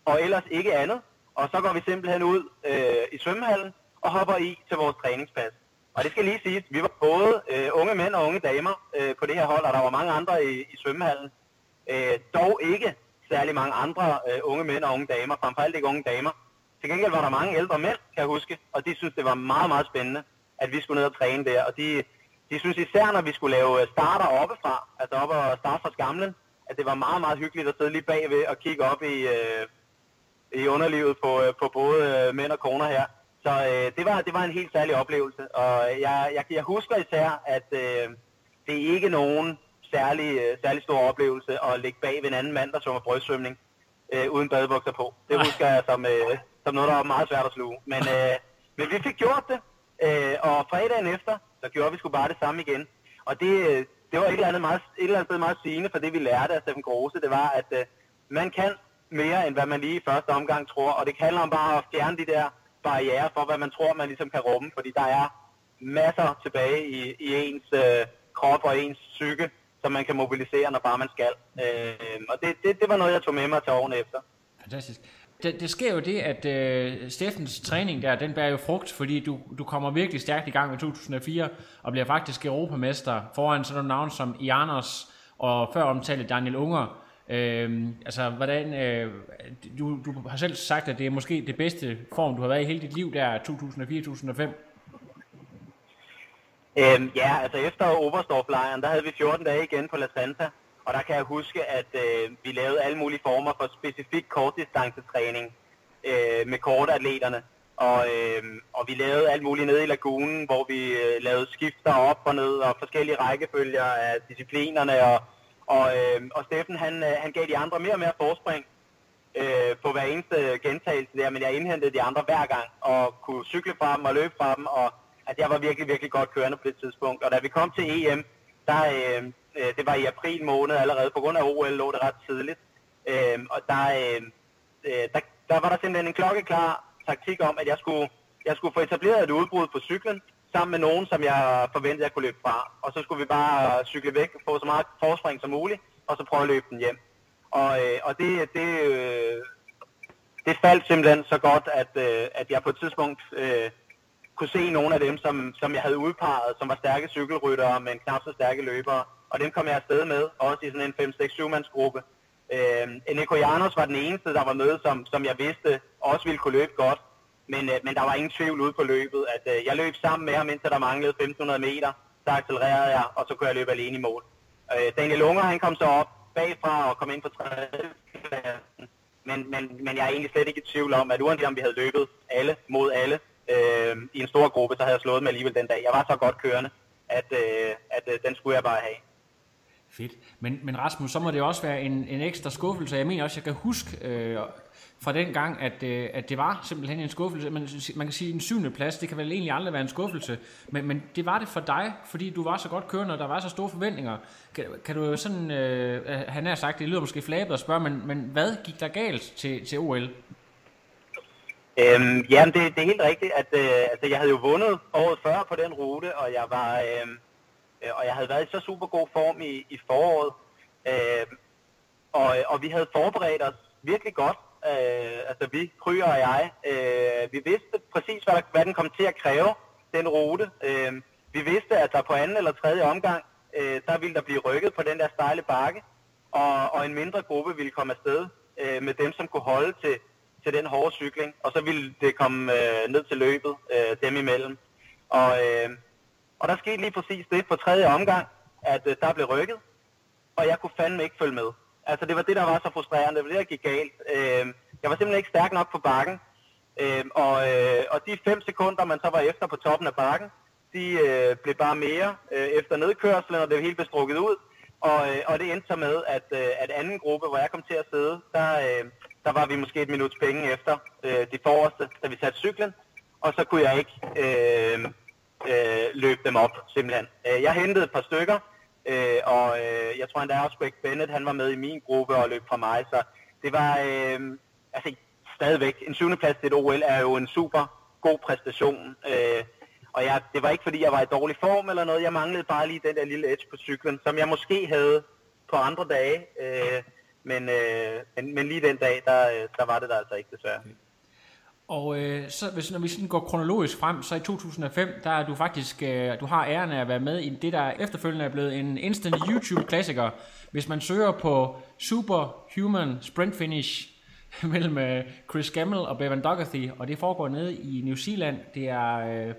og ellers ikke andet. Og så går vi simpelthen ud øh, i svømmehallen, og hopper i til vores træningspas. Og det skal lige siges, vi var både øh, unge mænd og unge damer øh, på det her hold, og der var mange andre i, i svømmehallen. Øh, dog ikke særlig mange andre øh, unge mænd og unge damer, frem for alt ikke unge damer. Til gengæld var der mange ældre mænd, kan jeg huske, og de synes det var meget, meget spændende, at vi skulle ned og træne der. Og de, de synes især, når vi skulle lave øh, starter oppefra, altså op og starte fra skamlen, at det var meget, meget hyggeligt at sidde lige bagved og kigge op i, øh, i underlivet på, øh, på både øh, mænd og koner her. Så øh, det, var, det var en helt særlig oplevelse, og jeg, jeg, jeg husker især, at øh, det er ikke nogen særlig, øh, særlig stor oplevelse at ligge bag ved en anden mand, der svømmer brystsvømning. øh, uden badebukser på. Det husker jeg som, øh, som noget, der var meget svært at sluge. Men, øh, men vi fik gjort det, øh, og fredagen efter, så gjorde vi sgu bare det samme igen. Og det, øh, det var et eller, andet meget, et eller andet sted meget sigende for det, vi lærte af Steffen Grose. Det var, at øh, man kan mere, end hvad man lige i første omgang tror. Og det handler om bare at fjerne de der barriere for, hvad man tror, man ligesom kan rumme. Fordi der er masser tilbage i, i ens øh, krop og ens psyke, som man kan mobilisere, når bare man skal. Øh, og det, det, det var noget, jeg tog med mig til årene efter. Fantastisk. Det, det sker jo det, at øh, Steffens træning der, den bærer jo frugt, fordi du, du kommer virkelig stærkt i gang i 2004, og bliver faktisk europamester foran sådan nogle navne som Janos og før omtalte Daniel Unger. Øh, altså, hvordan, øh, du, du har selv sagt, at det er måske det bedste form, du har været i hele dit liv der, 2004-2005. Øhm, ja, altså efter Oberstdorf-lejren, der havde vi 14 dage igen på La Santa, og der kan jeg huske, at øh, vi lavede alle mulige former for specifik kortdistancetræning øh, med kortatleterne. Og, øh, og vi lavede alt muligt nede i lagunen, hvor vi øh, lavede skifter op og ned og forskellige rækkefølger af disciplinerne. Og, og, øh, og Steffen han, øh, han gav de andre mere og mere forspring øh, på hver eneste gentagelse der, men jeg indhentede de andre hver gang og kunne cykle fra dem og løbe fra dem. Og at jeg var virkelig, virkelig godt kørende på det tidspunkt. Og da vi kom til EM, der, øh, øh, det var i april måned allerede, på grund af OL lå det ret tidligt. Øh, og der, øh, øh, der, der var der simpelthen en klokkeklar taktik om, at jeg skulle, jeg skulle få etableret et udbrud på cyklen, sammen med nogen, som jeg forventede, jeg kunne løbe fra. Og så skulle vi bare cykle væk, få så meget forspring som muligt, og så prøve at løbe den hjem. Og, øh, og det, det, øh, det faldt simpelthen så godt, at, øh, at jeg på et tidspunkt øh, kunne se nogle af dem, som, som jeg havde udpeget, som var stærke cykelryttere, men knap så stærke løbere. Og dem kom jeg afsted med, også i sådan en 5-6-7-mandsgruppe. Øh, Nico Janos var den eneste, der var med, som, som jeg vidste også ville kunne løbe godt. Men, øh, men der var ingen tvivl ude på løbet, at øh, jeg løb sammen med ham, indtil der manglede 1500 meter. Så accelererede jeg, og så kunne jeg løbe alene i mål. Øh, Daniel Unger, han kom så op bagfra og kom ind på tredje men, men, men jeg er egentlig slet ikke i tvivl om, at uanset om vi havde løbet alle mod alle øh, i en stor gruppe, så havde jeg slået med alligevel den dag. Jeg var så godt kørende, at, øh, at øh, den skulle jeg bare have. Fedt. Men, men Rasmus, så må det også være en, en ekstra skuffelse. Jeg mener også, jeg kan huske øh, fra den gang, at, øh, at det var simpelthen en skuffelse. Man, man kan sige, en syvende plads, det kan vel egentlig aldrig være en skuffelse. Men, men det var det for dig, fordi du var så godt kørende, og der var så store forventninger. Kan, kan du sådan, øh, han har sagt, det lyder måske flabet at spørge, men, men hvad gik der galt til, til OL? Øhm, jamen, det, det er helt rigtigt, at øh, altså, jeg havde jo vundet året før på den rute, og jeg var... Øhm, øh, og jeg havde været i så super god form i, i foråret. Øh, og, og vi havde forberedt os virkelig godt. Øh, altså vi, Kryger og jeg, øh, vi vidste præcis, hvad, der, hvad den kom til at kræve, den rute. Øh, vi vidste, at der på anden eller tredje omgang, øh, der ville der blive rykket på den der stejle bakke, og, og en mindre gruppe ville komme afsted øh, med dem, som kunne holde til, til den hårde cykling, og så ville det komme øh, ned til løbet øh, dem imellem. Og, øh, og der skete lige præcis det på tredje omgang, at øh, der blev rykket, og jeg kunne fandme ikke følge med. Altså det var det, der var så frustrerende, det var det, der gik galt. Øh, jeg var simpelthen ikke stærk nok på bakken, øh, og, øh, og de fem sekunder, man så var efter på toppen af bakken, de øh, blev bare mere øh, efter nedkørslen, og det hele helt strukket ud. Og, øh, og det endte så med, at, øh, at anden gruppe, hvor jeg kom til at sidde, der, øh, der var vi måske et minuts penge efter øh, de forreste, da vi satte cyklen, og så kunne jeg ikke øh, øh, løbe dem op, simpelthen. Øh, jeg hentede et par stykker, øh, og øh, jeg tror endda også Greg Bennett, han var med i min gruppe og løb fra mig, så det var, øh, altså stadigvæk, en syvende plads til et OL er jo en super god præstation, øh, og jeg, det var ikke fordi, jeg var i dårlig form eller noget, jeg manglede bare lige den der lille edge på cyklen, som jeg måske havde på andre dage, øh, men, øh, men, men lige den dag, der, øh, der var det der altså ikke desværre. Og øh, så, hvis, når vi sådan går kronologisk frem, så i 2005, der er du faktisk, øh, du har æren af at være med i det, der efterfølgende er blevet en instant YouTube-klassiker. Hvis man søger på Superhuman Sprint Finish mellem øh, Chris Gammel og Bevan Dougherty, og det foregår nede i New Zealand. Det er øh,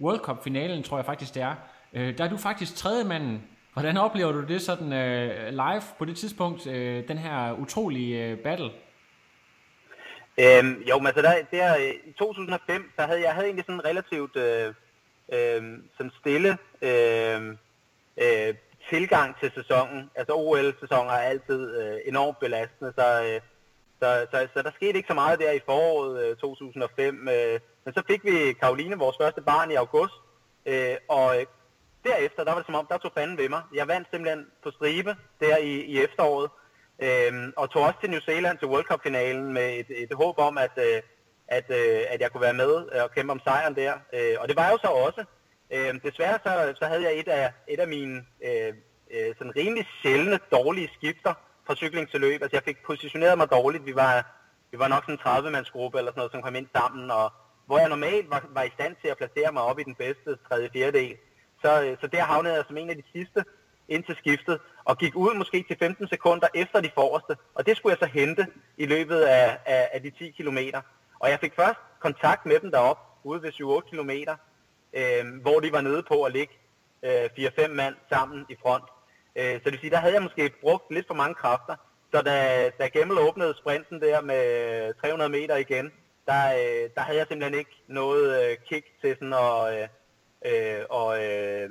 World Cup-finalen, tror jeg faktisk det er. Øh, der er du faktisk tredje manden. Hvordan oplever du det sådan øh, live på det tidspunkt, øh, den her utrolige øh, battle? Øhm, jo, men altså der, der, øh, i 2005, så havde jeg havde egentlig sådan en relativt øh, øh, sådan stille øh, øh, tilgang til sæsonen. Altså OL-sæsoner er altid øh, enormt belastende, så, øh, Så, så, så der skete ikke så meget der i foråret øh, 2005. Øh, men så fik vi Karoline, vores første barn, i august. Øh, og øh, derefter, der var det som om, der tog fanden ved mig. Jeg vandt simpelthen på stribe der i, i efteråret. Øh, og tog også til New Zealand til World Cup-finalen med et, et håb om, at, øh, at, øh, at jeg kunne være med og kæmpe om sejren der. Øh, og det var jeg jo så også. Øh, desværre så, så havde jeg et af, et af mine øh, øh, sådan rimelig sjældne dårlige skifter fra cykling til løb. Altså jeg fik positioneret mig dårligt. Vi var, vi var nok sådan en 30-mandsgruppe eller sådan noget, som kom ind sammen, og hvor jeg normalt var, var i stand til at placere mig op i den bedste tredje fjerdedel. Så, øh, så der havnede jeg som en af de sidste ind til skiftet, og gik ud måske til 15 sekunder efter de forreste, og det skulle jeg så hente i løbet af, af, af de 10 kilometer. Og jeg fik først kontakt med dem derop ude ved 7-8 kilometer, øh, hvor de var nede på at ligge øh, 4-5 mand sammen i front. Øh, så det vil sige, der havde jeg måske brugt lidt for mange kræfter. Så da, da Gemmel åbnede sprinten der med 300 meter igen, der, øh, der havde jeg simpelthen ikke noget øh, kick til sådan at, øh, øh, og, øh,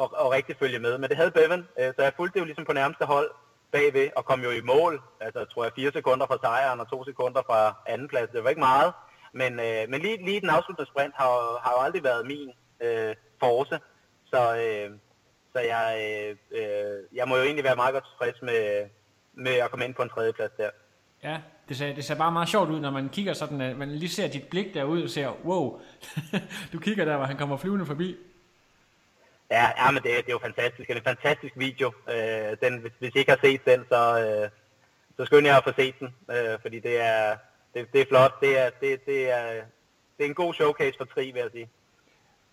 og, og rigtig følge med. Men det havde Bevan, øh, så jeg fulgte jo ligesom på nærmeste hold bagved og kom jo i mål. Altså tror jeg fire sekunder fra sejren og to sekunder fra anden plads. Det var ikke meget, men, øh, men lige, lige den afsluttende sprint har, har jo aldrig været min øh, force. Så, øh, så jeg, øh, øh, jeg må jo egentlig være meget godt tilfreds med, med at komme ind på en tredjeplads der. Ja, det ser, det ser bare meget sjovt ud, når man kigger sådan, at man lige ser dit blik derude og ser, wow, du kigger der, hvor han kommer flyvende forbi. Ja, ja men det, det er jo fantastisk. Det er en fantastisk video. Øh, den, hvis, hvis I ikke har set den, så, øh, så skynd jer at få set den, øh, fordi det er, det, det er flot. Det er, det, det, er, det er en god showcase for Tri, vil jeg sige.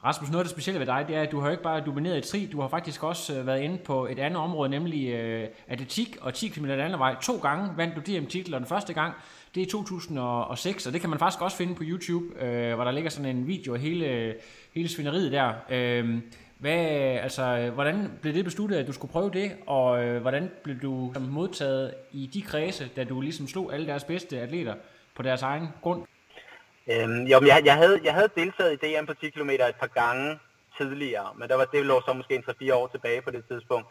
Rasmus, noget af det specielle ved dig, det er, at du har ikke bare domineret i tri, du har faktisk også øh, været inde på et andet område, nemlig øh, atletik og 10 km anden vej. To gange vandt du DM-titler, den første gang, det er i 2006, og det kan man faktisk også finde på YouTube, øh, hvor der ligger sådan en video af hele, hele svineriet der. Øh, hvad, altså, hvordan blev det besluttet, at du skulle prøve det, og øh, hvordan blev du modtaget i de kredse, da du ligesom slog alle deres bedste atleter på deres egen grund? Øhm, jo, men jeg, jeg, havde, jeg havde deltaget i DM på 10 km et par gange tidligere, men der var, det lå så måske en 3-4 år tilbage på det tidspunkt.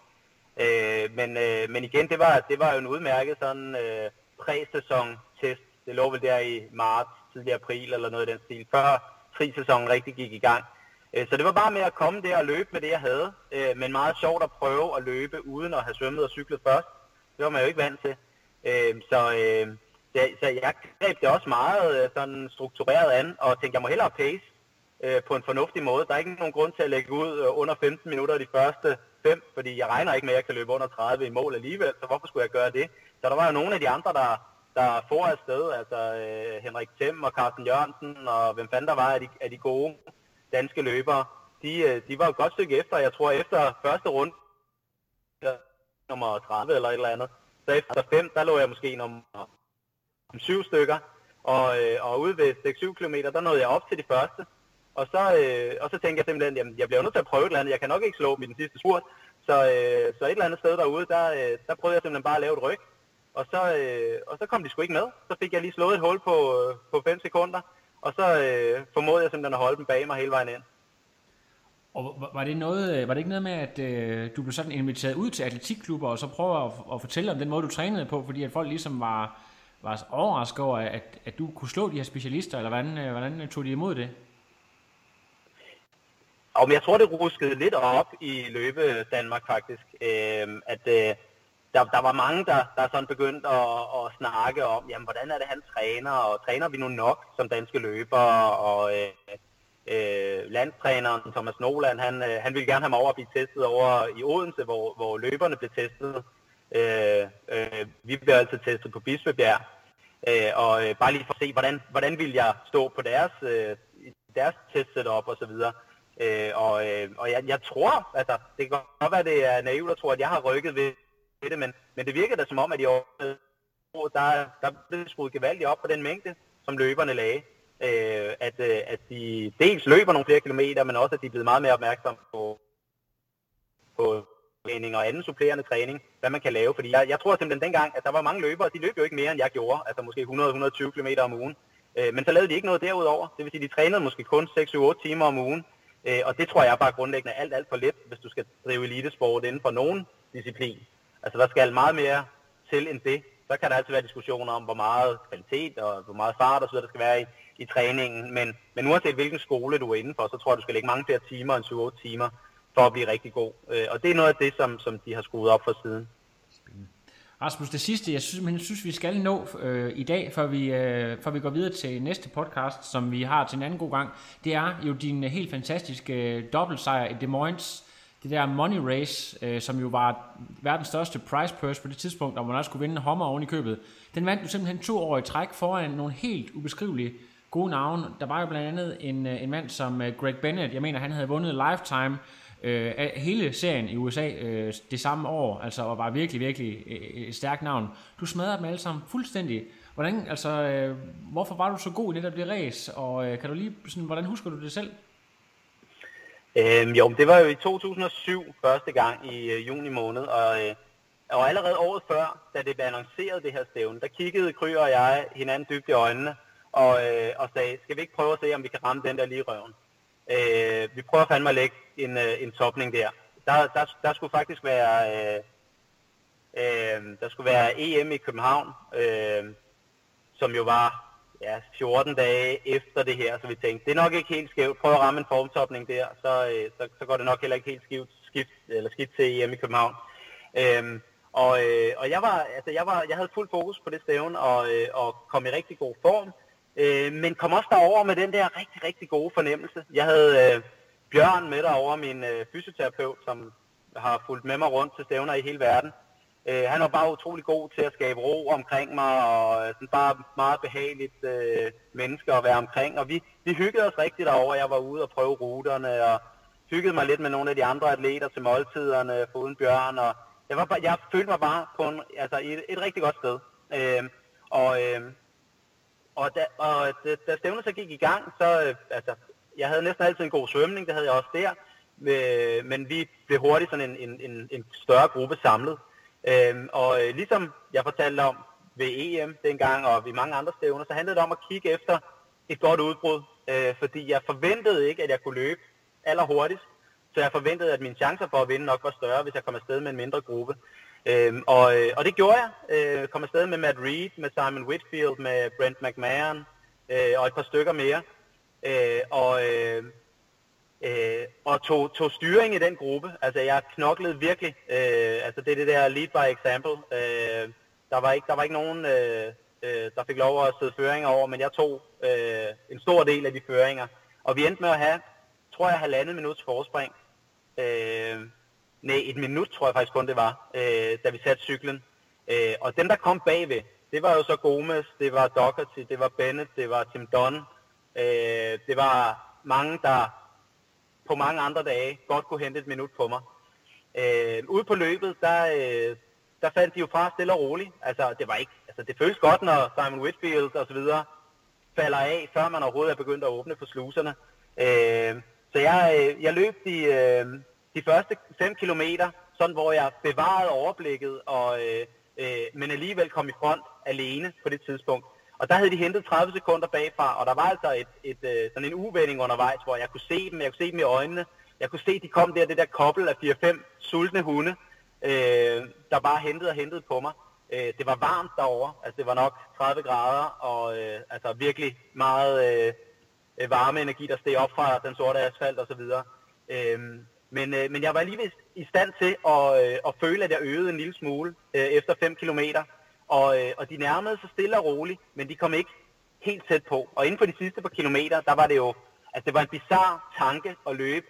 Øh, men, øh, men igen, det var, det var jo en udmærket sådan øh, præsæson-test. Det lå vel der i marts, tidlig april eller noget i den stil, før frisæsonen rigtig gik i gang. Øh, så det var bare med at komme der og løbe med det, jeg havde. Øh, men meget sjovt at prøve at løbe uden at have svømmet og cyklet først. Det var man jo ikke vant til. Øh, så, øh, så, så jeg greb det også meget øh, sådan struktureret an, og tænkte, jeg må hellere pace øh, på en fornuftig måde. Der er ikke nogen grund til at lægge ud øh, under 15 minutter de første fem, fordi jeg regner ikke med, at jeg kan løbe under 30 i mål alligevel, så hvorfor skulle jeg gøre det? Så der var jo nogle af de andre, der, der får afsted, altså øh, Henrik Thiem og Carsten Jørgensen, og hvem fanden der var af de, af de gode danske løbere, de, øh, de var et godt stykke efter. Jeg tror, efter første runde, nummer 30 eller et eller andet, så efter fem, der lå jeg måske nummer syv stykker, og, øh, og ude ved 6-7 km, der nåede jeg op til de første. Og så, øh, og så tænkte jeg simpelthen, jamen, jeg bliver nødt til at prøve et eller andet. Jeg kan nok ikke slå dem i den sidste spurt. Så, øh, så et eller andet sted derude, der, øh, der prøvede jeg simpelthen bare at lave et ryg. Og så, øh, og så kom de sgu ikke med. Så fik jeg lige slået et hul på, øh, på 5 sekunder. Og så øh, formåede jeg simpelthen at holde dem bag mig hele vejen ind. Og var det, noget, øh, var det ikke noget med, at øh, du blev sådan inviteret ud til atletikklubber, og så prøve at, at fortælle om den måde, du trænede på, fordi at folk ligesom var, var overrasket over, at, at du kunne slå de her specialister, eller hvordan, øh, hvordan tog de imod det? Og men jeg tror, det ruskede lidt op i løbe Danmark faktisk, øh, at øh, der, der var mange, der, der sådan begyndte at, at snakke om, jamen, hvordan er det, han træner, og træner vi nu nok som danske løbere, og øh, øh, landstræneren Thomas Noland, han, øh, han ville gerne have mig over at blive testet over i Odense, hvor, hvor løberne blev testet. Øh, øh, vi blev altid testet på Bispebjerg, øh, og øh, bare lige for at se, hvordan, hvordan ville jeg stå på deres, øh, deres testsetup og så videre. Øh, og øh, og jeg, jeg tror, altså, det kan godt være, at det er naivt at tro, at jeg har rykket ved det, men, men det virker da som om, at i år, der, der blev skruet gevaldigt op på den mængde, som løberne lagde. Øh, at, øh, at de dels løber nogle flere kilometer, men også at de er blevet meget mere opmærksomme på træning og anden supplerende træning, hvad man kan lave. Fordi jeg, jeg tror simpelthen dengang, at der var mange løbere, de løb jo ikke mere, end jeg gjorde, altså måske 100-120 km om ugen. Øh, men så lavede de ikke noget derudover. Det vil sige, de trænede måske kun 6-7-8 timer om ugen. Øh, og det tror jeg bare grundlæggende alt, alt for lidt, hvis du skal drive elitesport inden for nogen disciplin. Altså der skal meget mere til end det. så kan der altid være diskussioner om, hvor meget kvalitet og hvor meget fart og så der skal være i, i træningen. Men, men uanset hvilken skole du er inde for, så tror jeg, du skal lægge mange flere timer end 7-8 timer for at blive rigtig god. Øh, og det er noget af det, som, som de har skruet op for siden. Rasmus, det sidste, jeg synes, men jeg synes vi skal nå øh, i dag, før vi, øh, før vi går videre til næste podcast, som vi har til en anden god gang, det er jo din øh, helt fantastiske øh, dobbeltsejr i Des Moines. Det der Money Race, øh, som jo var verdens største prize purse på det tidspunkt, og man også kunne vinde hommer oven i købet. Den vandt du simpelthen to år i træk foran nogle helt ubeskrivelige gode navne. Der var jo blandt andet en, øh, en mand som øh, Greg Bennett, jeg mener han havde vundet Lifetime, øh, hele serien i USA øh, det samme år, altså og var virkelig, virkelig øh, et stærkt navn. Du smadrede dem alle sammen fuldstændig. Hvordan, altså, øh, hvorfor var du så god i netop det race, og øh, kan du lige, sådan, hvordan husker du det selv? Øhm, jo, det var jo i 2007 første gang i øh, juni måned, og, øh, og allerede året før, da det blev annonceret det her stævne, der kiggede Kry og jeg hinanden dybt i øjnene og, øh, og sagde, skal vi ikke prøve at se, om vi kan ramme den der lige røven? Øh, vi prøver fandme at lægge en, øh, en topning der. Der, der. der skulle faktisk være, øh, øh, der skulle være EM i København, øh, som jo var ja, 14 dage efter det her, så vi tænkte, det er nok ikke helt skævt. Prøv at ramme en formtopning der, så, øh, så, så går det nok heller ikke helt skift, skift, eller skidt til EM i København. Øh, og, øh, og jeg, var, altså jeg, var, jeg havde fuld fokus på det stævn og, øh, og kom i rigtig god form. Øh, men kom også derover med den der rigtig, rigtig gode fornemmelse. Jeg havde øh, Bjørn med derover, min øh, fysioterapeut, som har fulgt med mig rundt til stævner i hele verden. Øh, han var bare utrolig god til at skabe ro omkring mig, og øh, sådan bare meget behageligt øh, menneske at være omkring. Og vi, vi hyggede os rigtig derover. Jeg var ude og prøve ruterne, og hyggede mig lidt med nogle af de andre atleter til måltiderne, foruden Bjørn. Og jeg, var bare, jeg følte mig bare på en, altså, et, et rigtig godt sted. Øh, og, øh, og da, og da, da stævnet så gik i gang, så, øh, altså, jeg havde næsten altid en god svømning, det havde jeg også der, øh, men vi blev hurtigt sådan en, en, en, en større gruppe samlet. Øh, og øh, ligesom jeg fortalte om ved EM dengang, og ved mange andre stævner, så handlede det om at kigge efter et godt udbrud, øh, fordi jeg forventede ikke, at jeg kunne løbe allerhurtigst, så jeg forventede, at mine chancer for at vinde nok var større, hvis jeg kom afsted med en mindre gruppe. Øhm, og, øh, og det gjorde jeg. Øh, kom afsted med Matt Reed, med Simon Whitfield, med Brent McMahon øh, og et par stykker mere. Øh, og øh, øh, og tog, tog styring i den gruppe. Altså jeg knoklede virkelig. Øh, altså det er det der lead by example. Øh, der, var ikke, der var ikke nogen, øh, øh, der fik lov at sidde føringer over, men jeg tog øh, en stor del af de føringer. Og vi endte med at have, tror jeg, halvandet minuts forspring. Øh, Nej, et minut tror jeg faktisk kun det var, øh, da vi satte cyklen. Øh, og dem, der kom bagved, det var jo så Gomez, det var Doherty, det var Bennett, det var Tim Dunn. Øh, det var mange, der på mange andre dage godt kunne hente et minut på mig. Øh, ude på løbet, der, øh, der fandt de jo fra stille og roligt. Altså, det var ikke, altså, det føles godt, når Simon Whitfield og så videre falder af, før man overhovedet er begyndt at åbne for sluserne. Øh, så jeg, øh, jeg løb de, øh, de første 5 kilometer, sådan hvor jeg bevarede overblikket, og, øh, øh, men alligevel kom i front alene på det tidspunkt. Og der havde de hentet 30 sekunder bagfra, og der var altså et, et, øh, sådan en uvending undervejs, hvor jeg kunne se dem, jeg kunne se dem i øjnene. Jeg kunne se, at de kom der, det der kobbel af 4-5 sultne hunde, øh, der bare hentede og hentede på mig. Øh, det var varmt derovre, altså det var nok 30 grader, og øh, altså virkelig meget øh, øh, varme energi, der steg op fra den sorte asfalt osv. Øh, men, øh, men jeg var alligevel i stand til at, øh, at føle, at jeg øvede en lille smule øh, efter 5 km. Og, øh, og de nærmede sig stille og roligt, men de kom ikke helt tæt på. Og inden for de sidste par kilometer, der var det jo, altså det var en bizarre tanke at løbe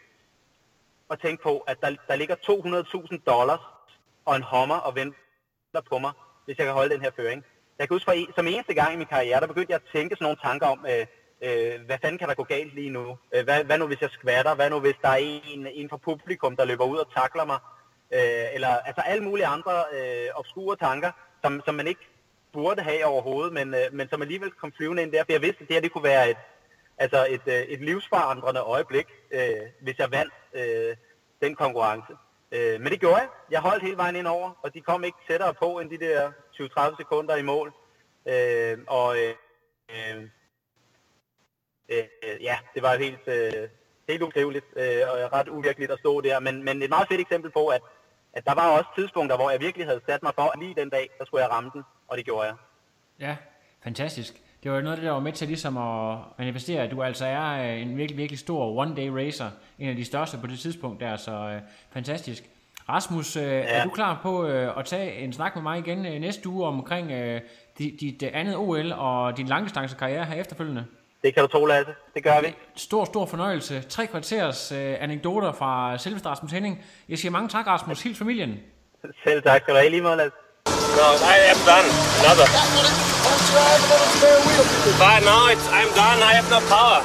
og tænke på, at der, der ligger 200.000 dollars og en hommer og venter på mig, hvis jeg kan holde den her føring. Jeg kan huske, for som eneste gang i min karriere, der begyndte jeg at tænke sådan nogle tanker om, øh, øh, hvad fanden kan der gå galt lige nu? Øh, hvad, hvad nu hvis jeg skvatter? Hvad nu hvis der er en, en fra publikum, der løber ud og takler mig? Øh, eller altså alle mulige andre øh, obskure tanker, som, som man ikke burde have overhovedet, men, øh, men som alligevel kom flyvende ind der, for jeg vidste, at det her det kunne være et, altså et, øh, et livsforandrende øjeblik, øh, hvis jeg vandt øh, den konkurrence. Øh, men det gjorde jeg. Jeg holdt hele vejen ind over, og de kom ikke tættere på end de der 20-30 sekunder i mål. Øh, og øh, øh, øh, ja, det var helt, øh, helt ukriveligt øh, og ret uvirkeligt at stå der. Men, men et meget fedt eksempel på, at, at der var også tidspunkter, hvor jeg virkelig havde sat mig for, at lige den dag, der skulle jeg ramme den. og det gjorde jeg. Ja, fantastisk. Det var jo noget af det, der var med til ligesom at manifestere, at du altså er øh, en virkelig, virkelig stor one-day racer. En af de største på det tidspunkt der, så øh, fantastisk. Rasmus, øh, ja. er du klar på øh, at tage en snak med mig igen øh, næste uge omkring øh, dit, dit øh, andet OL og din langdistancekarriere her efterfølgende? Det kan du tro, Lasse. Det gør vi. Stor, stor fornøjelse. Tre kvarters øh, anekdoter fra selveste Rasmus Henning. Jeg siger mange tak, Rasmus. Hils familien. Selv tak skal du have lige måde, Lasse. No, I am done. Another. But no, it's, I'm done. I have no power.